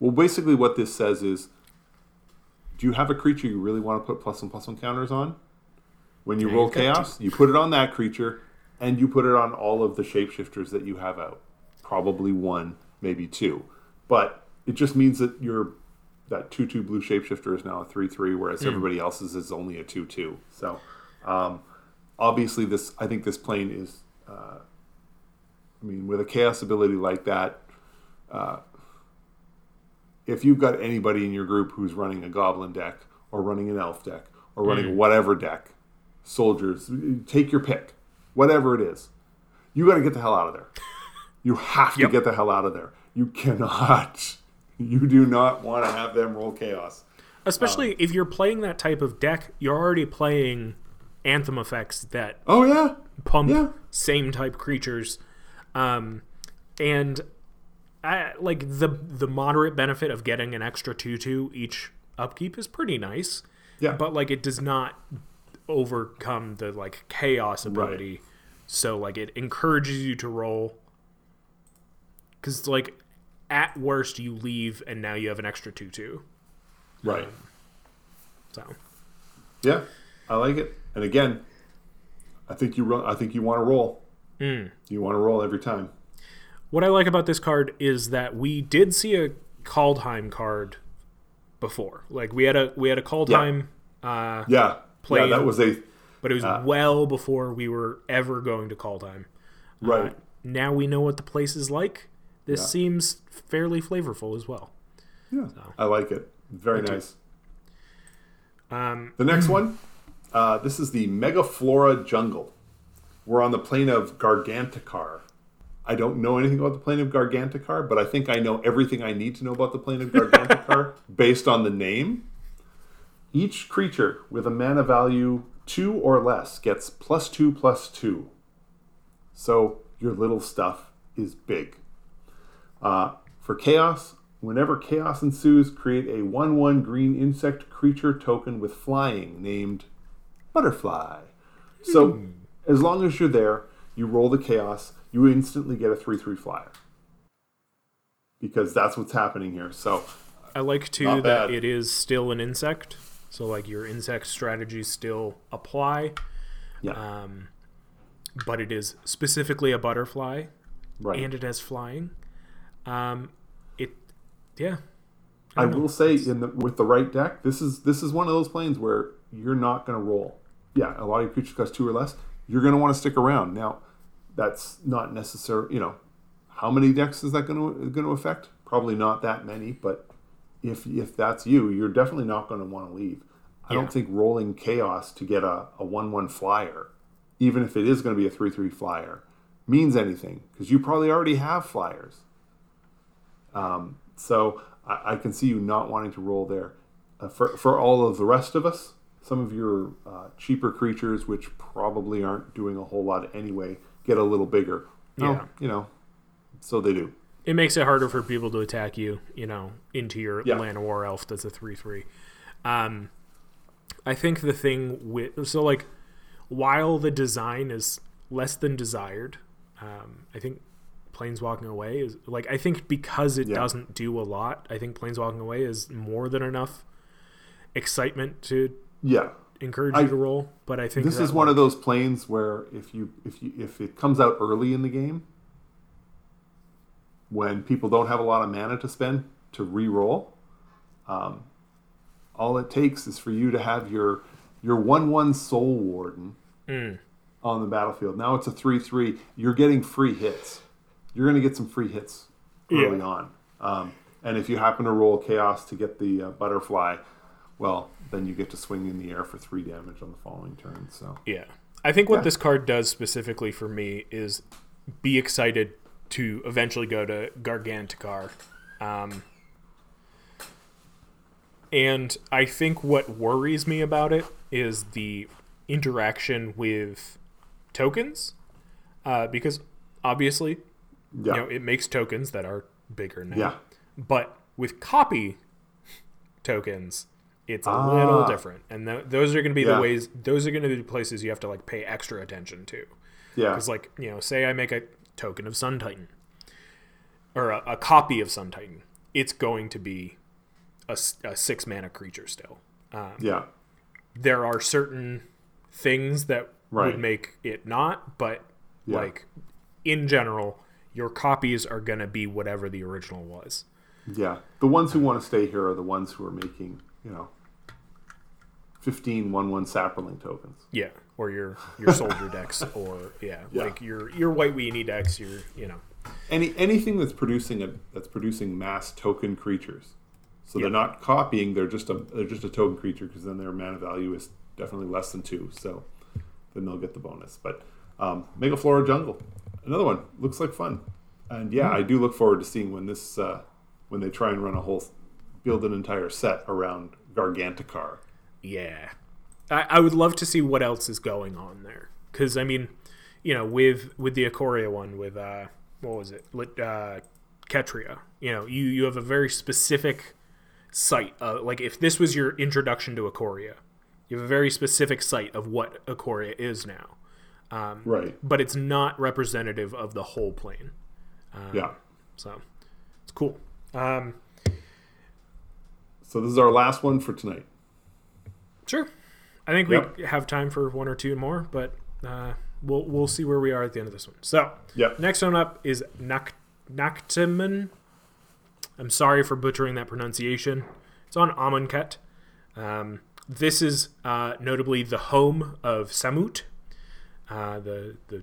Well, basically, what this says is, do you have a creature you really want to put plus one plus one counters on? When you Yeah, roll chaos, you put it on that creature, and you put it on all of the shapeshifters that you have out. Probably one, maybe two, but it just means that your that two two blue shapeshifter is now a three three, whereas Hmm. everybody else's is only a two two. So, um, obviously, this I think this plane is. Uh, I mean, with a chaos ability like that, if you've got anybody in your group who's running a goblin deck or running an elf deck or running Mm. whatever deck, soldiers, take your pick, whatever it is, you got to get the hell out of there. You have to Yep. get the hell out of there. You cannot, you do not want to have them roll chaos. especially if you're playing that type of deck, you're already playing anthem effects that Oh yeah, pump Yeah. same type creatures um and I, like the the moderate benefit of getting an extra 2-2 each upkeep is pretty nice yeah. but like it does not overcome the like chaos ability Right. so like it encourages you to roll because like at worst you leave and now you have an extra 2-2 right. so Yeah, I like it. And again, I think you ro- I think you want to roll. Hmm. You want to roll every time. What I like about this card is that we did see a Kaldheim card before. Like we had a we had a Kaldheim, uh, Yeah, yeah. That was a but it was well before we were ever going to Kaldheim. right. Uh, now we know what the place is like. This Yeah. seems fairly flavorful as well. Yeah, I like it. Very nice. Um, The next one, uh, this is the Megaflora Jungle. We're on the plane of Gargantikar. I don't know anything about the plane of Gargantikar, but I think I know everything I need to know about the plane of Gargantikar based on the name. Each creature with a mana value two or less gets plus two plus two. So your little stuff is big. Uh, for chaos, whenever chaos ensues, create a 1 1 green insect creature token with flying named Butterfly. So as long as you're there, you roll the chaos, you instantly get a 3 3 flyer. Because that's what's happening here. So, I like too that it is still an insect, so like your insect strategies still apply, yeah, um, but it is specifically a butterfly. right. and it has flying. Um, it, yeah, I will say, in the, with the right deck, this is this is one of those planes where you're not going to roll. Yeah, a lot of your creatures cost two or less. You're going to want to stick around. Now, that's not necessary. You know, how many decks is that going to going to affect? Probably not that many, but if if that's you, you're definitely not going to want to leave. I Yeah. don't think rolling chaos to get a, a one one flyer, even if it is going to be a three three flyer, means anything because you probably already have flyers. Um, so I, I can see you not wanting to roll there. Uh, for for all of the rest of us, some of your uh, cheaper creatures, which probably aren't doing a whole lot anyway, get a little bigger. Well, Yeah. you know, so they do. It makes it harder for people to attack you, you know, into your Yeah. Llanowar Elf that's a 3 3. Um, I think the thing with. So, like, while the design is less than desired, um, I think Planes Walking Away is. Like, I think because it Yeah. doesn't do a lot, I think Planes Walking Away is more than enough excitement to Yeah, encourage I- you to roll. But I think this is one like, of those planes where if you if you if it comes out early in the game, when people don't have a lot of mana to spend to re-roll, um, all it takes is for you to have your your one one Soul Warden Mm. on the battlefield. Now it's a three three. You're getting free hits. You're going to get some free hits early Yeah. on. Um, and if you happen to roll chaos to get the uh, butterfly, well, then you get to swing in the air for three damage on the following turn. So Yeah. I think what Yeah. this card does specifically for me is be excited to eventually go to Gargantikar. Um, and I think what worries me about it is the interaction with tokens. Uh, because obviously, yeah, you know, it makes tokens that are bigger now. yeah, But with copy tokens, it's a Ah. little different, and th- those are going to be Yeah. the ways. Those are going to be the places you have to like pay extra attention to. yeah, Because, like, you know, say I make a token of Sun Titan or a, a copy of Sun Titan, it's going to be a six mana creature still. Um, yeah, there are certain things that Right. would make it not, but Yeah. like in general, your copies are going to be whatever the original was. yeah. The ones who want to stay here are the ones who are making, you know, 15 1 1 saproling tokens. Yeah, or your your soldier decks, or yeah, Yeah. like your your white weenie decks. Your you know, Any anything that's producing a that's producing mass token creatures. So Yeah. they're not copying; they're just a they're just a token creature because then their mana value is definitely less than two. So then they'll get the bonus. But um, Mega Flora Jungle, another one looks like fun, and yeah, I do look forward to seeing when this uh, when they try and run a whole build an entire set around Gargantikar. Yeah, I, I would love to see what else is going on there. Because I mean, you know, with with the Ikoria one, with uh, what was it, uh, Ketria. You know, you you have a very specific site. Uh, like if this was your introduction to Ikoria, you have a very specific site of what Ikoria is now. Um, Right. But it's not representative of the whole plane. yeah. So it's cool. Um, So this is our last one for tonight. Sure. I think Yep. we have time for one or two more, but uh, we'll we'll see where we are at the end of this one. So Yep. next one up is Nak- Naktiman. I'm sorry for butchering that pronunciation. It's on Amonkhet. Um, this is uh, notably the home of Samut, uh, the the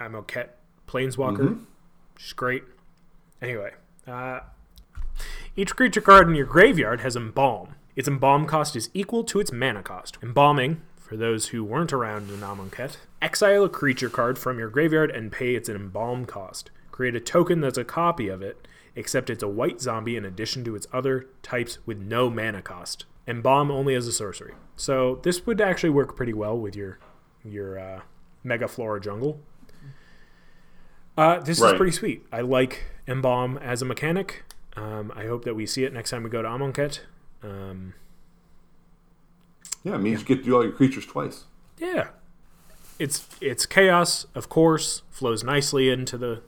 Amonkhet planeswalker. She's great. Anyway, uh, each creature card in your graveyard has Embalm. Its Embalm cost is equal to its mana cost. Embalming, for those who weren't around in Amonkhet, exile a creature card from your graveyard and pay its Embalm cost. Create a token that's a copy of it, except it's a white zombie in addition to its other types with no mana cost. Embalm only as a sorcery. So this would actually work pretty well with your your uh, Mega Flora Jungle. Uh, this is pretty sweet. I like Embalm as a mechanic. Um, I hope that we see it next time we go to Amonkhet. Um, Yeah, it means you get to do all your creatures twice. yeah, it's it's chaos, of course, flows nicely into the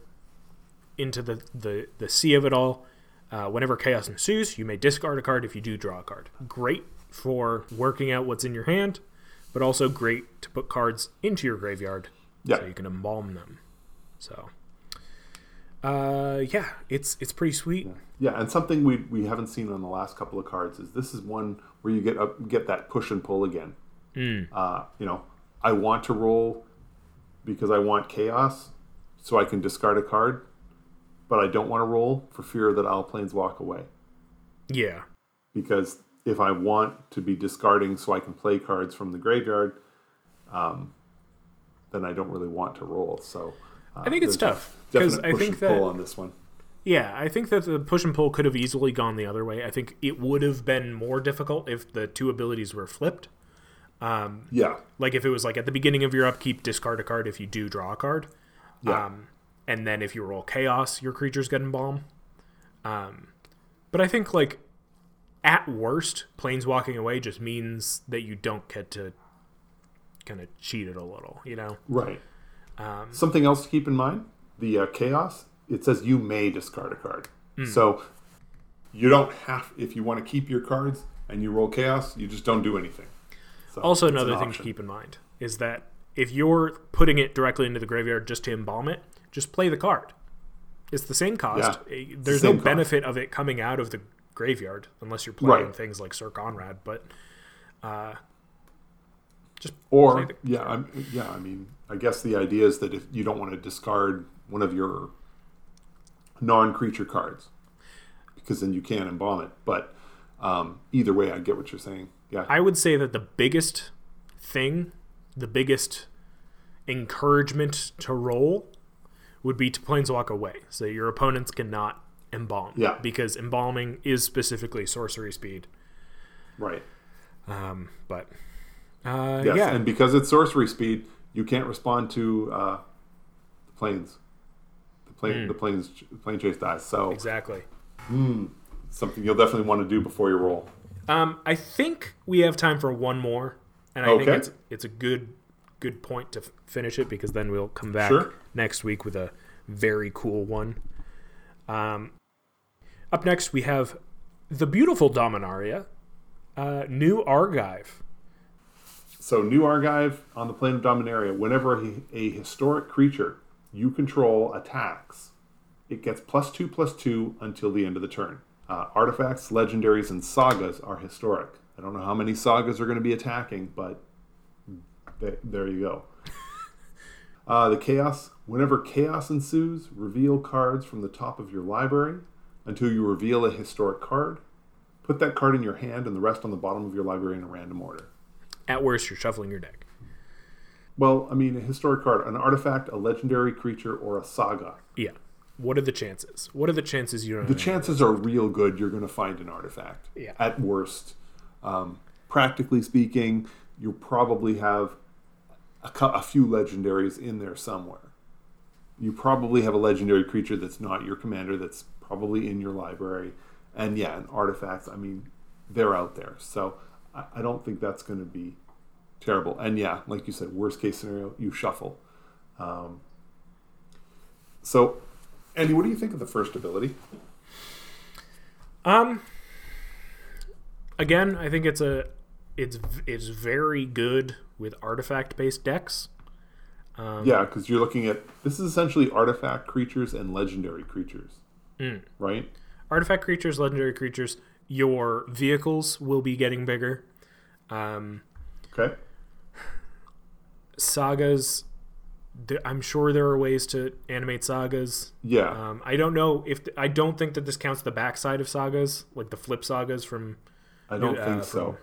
into the the, the sea of it all. Uh, whenever chaos ensues, you may discard a card if you do draw a card. Great for working out what's in your hand, but also great to put cards into your graveyard Yeah. so you can embalm them. So, uh, yeah, it's it's pretty sweet. Yeah, and something we we haven't seen on the last couple of cards is this is one where you get up, get that push and pull again. Uh, you know, I want to roll because I want chaos, so I can discard a card, but I don't want to roll for fear that I'll planeswalk away. Yeah. Because if I want to be discarding so I can play cards from the graveyard, um, then I don't really want to roll. So uh, I think it's tough because I think that pull on this one. Yeah, I think that the push and pull could have easily gone the other way. I think it would have been more difficult if the two abilities were flipped. Yeah, Like if it was like at the beginning of your upkeep, discard a card if you do draw a card. yeah, Um, and then if you roll chaos, your creatures get embalm. Um, but I think like at worst, planes walking away just means that you don't get to kind of cheat it a little, you know? right. Um, Something else to keep in mind: the uh, chaos. It says you may discard a card, Hmm. so you don't have. If you want to keep your cards and you roll chaos, you just don't do anything. So Also, it's an another thing to keep in mind is that if you're putting it directly into the graveyard just to embalm it, just play the card. It's the same cost. Yeah, Eh, There's same no cost. benefit of it coming out of the graveyard unless you're playing Right. things like Syr Konrad. But uh, just Or yeah, I'm, yeah. I mean, I guess the idea is that if you don't want to discard one of your non-creature cards, because then you can embalm it. But um, either way, I get what you're saying. Yeah, I would say that the biggest thing, the biggest encouragement to roll would be to planeswalk away so your opponents cannot embalm. Yeah. Because embalming is specifically sorcery speed. right. Um, but uh, Yes, yeah, and because it's sorcery speed, you can't respond to uh, planes. The plane, the planes, plane chase dies. So exactly. something you'll definitely want to do before you roll. Um, I think we have time for one more, and I think it's it's a good good point to f- finish it because then we'll come back Sure. next week with a very cool one. Um, up next we have the beautiful Dominaria, uh, new Argive. So, new Argive on the plane of Dominaria. Whenever a, a historic creature you control attacks, it gets plus two plus two until the end of the turn. Uh, artifacts, legendaries, and sagas are historic. I don't know how many sagas are going to be attacking, but th- there you go. Uh, the chaos. Whenever chaos ensues, reveal cards from the top of your library until you reveal a historic card. Put that card in your hand and the rest on the bottom of your library in a random order. At worst, you're shuffling your deck. Well, I mean, a historic card, an artifact, a legendary creature, or a saga. Yeah. What are the chances? What are the chances you don't? The chances are real good you're going to find an artifact. Yeah. At worst, um, practically speaking, you probably have a, cou- a few legendaries in there somewhere. You probably have a legendary creature that's not your commander that's probably in your library, and yeah, and artifacts. I mean, they're out there, so I, I don't think that's going to be terrible. And yeah, like you said, worst case scenario, you shuffle. Um, so, Andy, what do you think of the first ability? Um. Again, I think it's a it's it's very good with artifact based decks. Um, Yeah, because you're looking at this is essentially artifact creatures and legendary creatures, Mm. right? Artifact creatures, legendary creatures. Your vehicles will be getting bigger. Um, Okay. Sagas. I'm sure there are ways to animate sagas. Yeah, Um, I don't know if I don't think that this counts the backside of sagas, like the flip sagas from. I don't uh, think so.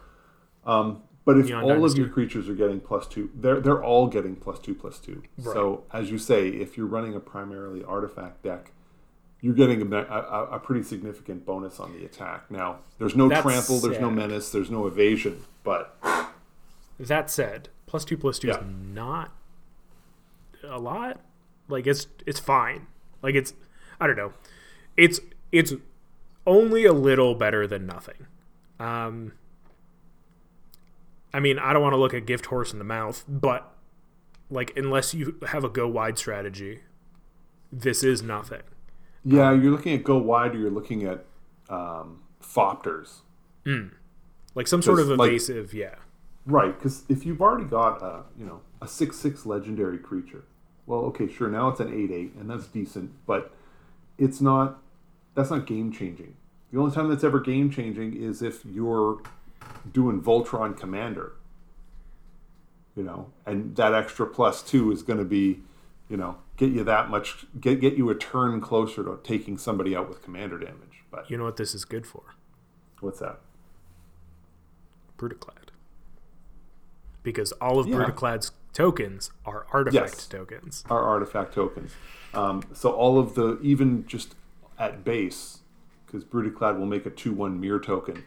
Um, but if Neon all of your creatures are getting plus two, they're they're all getting plus two plus two. So as you say, if you're running a primarily artifact deck, you're getting a, a, a pretty significant bonus on the attack. Now, there's no That's trample, there's no menace, there's no evasion, but That said, plus two plus two is not a lot. Like it's it's fine. Like it's I don't know. It's it's only a little better than nothing. Um I mean, I don't want to look a gift horse in the mouth, but like unless you have a go wide strategy, this is nothing. yeah, you're looking at go wide or you're looking at um, Thopters. Like some sort of 'Cause, like- evasive, yeah. Right, because if you've already got a you know a six six legendary creature, well, okay, sure, now it's an eight eight, and that's decent, but it's not. That's not game changing. The only time that's ever game changing is if you're doing Voltron Commander. You know, and that extra plus two is going to be, you know, get you that much get get you a turn closer to taking somebody out with commander damage. But You know what this is good for? what's that? Brudiclad. Because all of Yeah. Brudiclad's tokens are artifact Yes. tokens. Are artifact tokens. Um, so all of the even just at base, because Brudiclad will make a two one mirror token,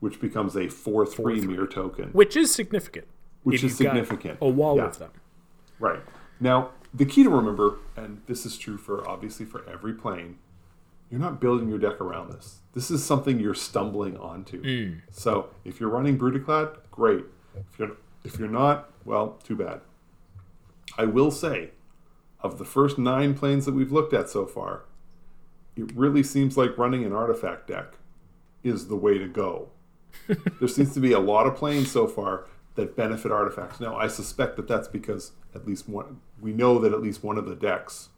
which becomes a four three mirror token. Which is significant. Which is significant. A wall Yeah. of them. Right. Now, the key to remember, and this is true for obviously for every plane, you're not building your deck around this. This is something you're stumbling onto. So if you're running Brudiclad, great. If you're if you're not, well, too bad. I will say, of the first nine planes that we've looked at so far, it really seems like running an artifact deck is the way to go. there seems to be a lot of planes so far that benefit artifacts. Now, I suspect that that's because at least one, we know that at least one of the decks,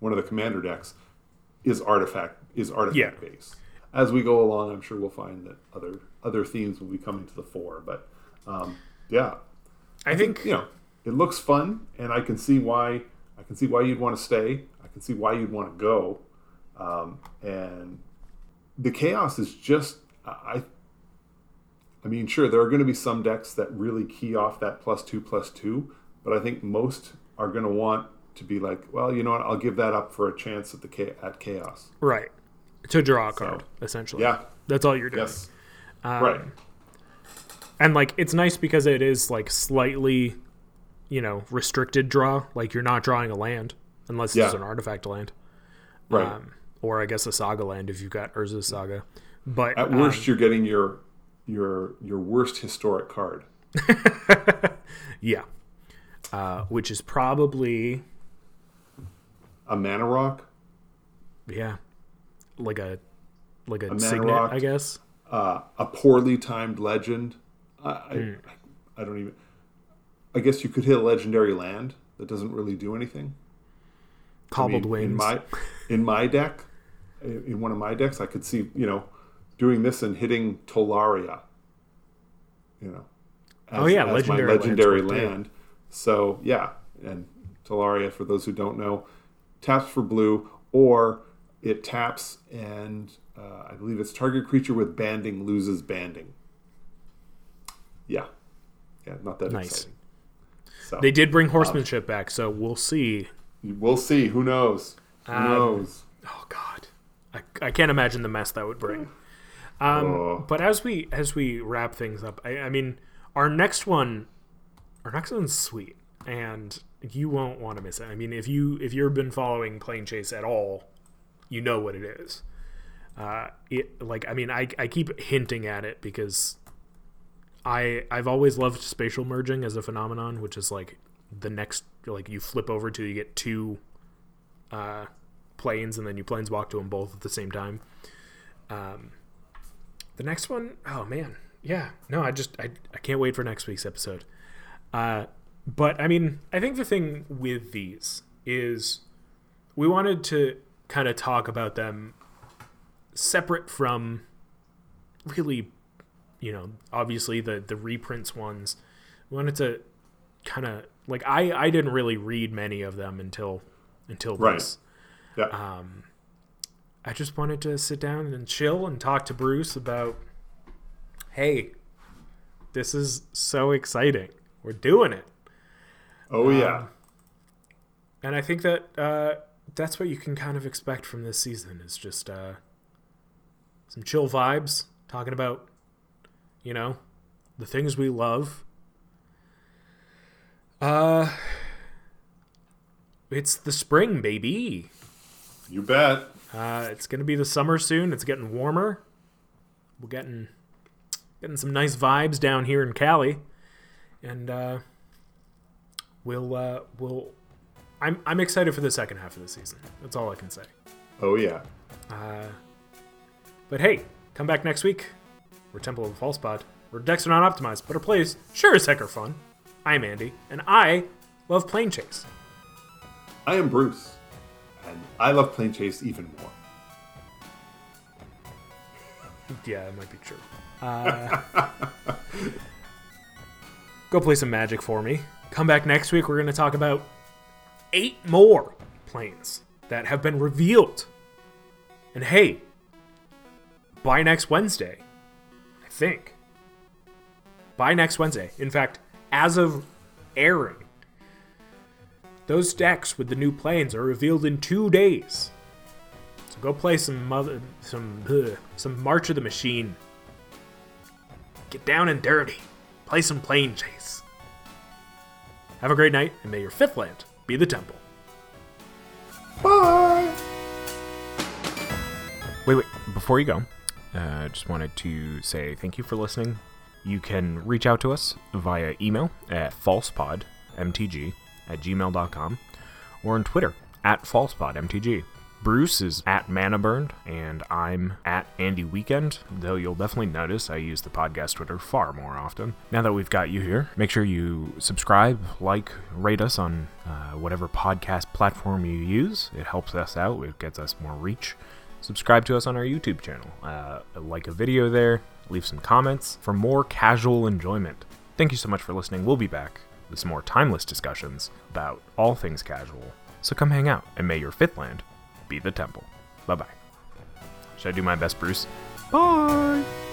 one of the commander decks, is artifact is artifact Yeah. based. As we go along, I'm sure we'll find that other other themes will be coming to the fore. But um, yeah, I think you know, it looks fun, and I can see why I can see why you'd want to stay. I can see why you'd want to go, um, and the chaos is just I. I mean, sure, there are going to be some decks that really key off that plus two plus two, but I think most are going to want to be like, well, you know what? I'll give that up for a chance at the at chaos. right. To draw a card, essentially. Yeah. That's all you're doing. Yes. Um, right. And like it's nice because it is like slightly, you know, restricted draw. Like you're not drawing a land unless it's an artifact land. Right. Um, or I guess a saga land if you've got Urza's saga. But At um, worst, you're getting your your your worst historic card. yeah. Uh, which is probably A mana rock, yeah, like a like a, mana signet, rock. I guess. uh, a poorly timed legend. I, I, Hmm. I don't even. I guess you could hit a legendary land that doesn't really do anything. I Cobbled mean, wings. in my in my deck, in one of my decks, I could see you know doing this and hitting Tolaria. You know. As, Oh, yeah, legendary my legendary land. So yeah, and Tolaria, for those who don't know, taps for blue, or it taps and uh, I believe it's target creature with banding loses banding. Yeah, yeah, not that Nice. exciting. So they did bring horsemanship back, so we'll see. we'll see. Who knows? Who Um, knows? Oh God, I, I can't imagine the mess that would bring. Um, Oh. But as we as we wrap things up, I, I mean, our next one, our next one's sweet, and you won't want to miss it. I mean, if you if you've been following Plane Chase at all, you know what it is. Uh, it like I mean, I I keep hinting at it because I I've always loved spatial merging as a phenomenon, which is like the next like you flip over to you get two uh, planes and then you planeswalk to them both at the same time. Um, the next one, oh man, yeah, no, I just I, I can't wait for next week's episode. Uh, but I mean, I think the thing with these is we wanted to kind of talk about them separate from really, you know, obviously the the reprints ones. We wanted to kind of like I I didn't really read many of them until until Right. this. Yeah, Um, I just wanted to sit down and chill and talk to Bruce about, hey, this is so exciting. We're doing it. oh yeah, And I think that uh, that's what you can kind of expect from this season is just uh, some chill vibes, talking about, you know, the things we love. Uh, it's the spring, baby. you bet. Uh, it's gonna be the summer soon. It's getting warmer. We're getting getting some nice vibes down here in Cali, and uh, we'll uh, we'll. I'm I'm excited for the second half of the season. That's all I can say. Oh yeah. Uh, but hey, come back next week. We're Temple of the False Pod. Where decks are not optimized, but our plays sure as heck are fun. I'm Andy, and I love plane chase. I am Bruce, and I love plane chase even more. Yeah, that might be true. Uh, go play some magic for me. Come back next week. We're going to talk about eight more planes that have been revealed. And hey, by next Wednesday, think. By next Wednesday. In fact, as of airing, those decks with the new planes are revealed in two days. So go play some mother, some ugh, some March of the Machine. Get down and dirty. Play some Planechase. Have a great night, and may your fifth land be the temple. Bye. Wait, wait. Before you go, I uh, just wanted to say thank you for listening. You can reach out to us via email at falsepodmtg at gmail.com or on Twitter at falsepodmtg. Bruce is at Manaburned, and I'm at Andy Weekend, though you'll definitely notice I use the podcast Twitter far more often. Now that we've got you here, make sure you subscribe, like, rate us on uh, whatever podcast platform you use. It helps us out, it gets us more reach. Subscribe to us on our YouTube channel, uh, like a video there, leave some comments for more casual enjoyment. Thank you so much for listening. We'll be back with some more timeless discussions about all things casual. So come hang out, and may your fifth land be the temple. Bye bye. Should I do my best, Bruce? Bye!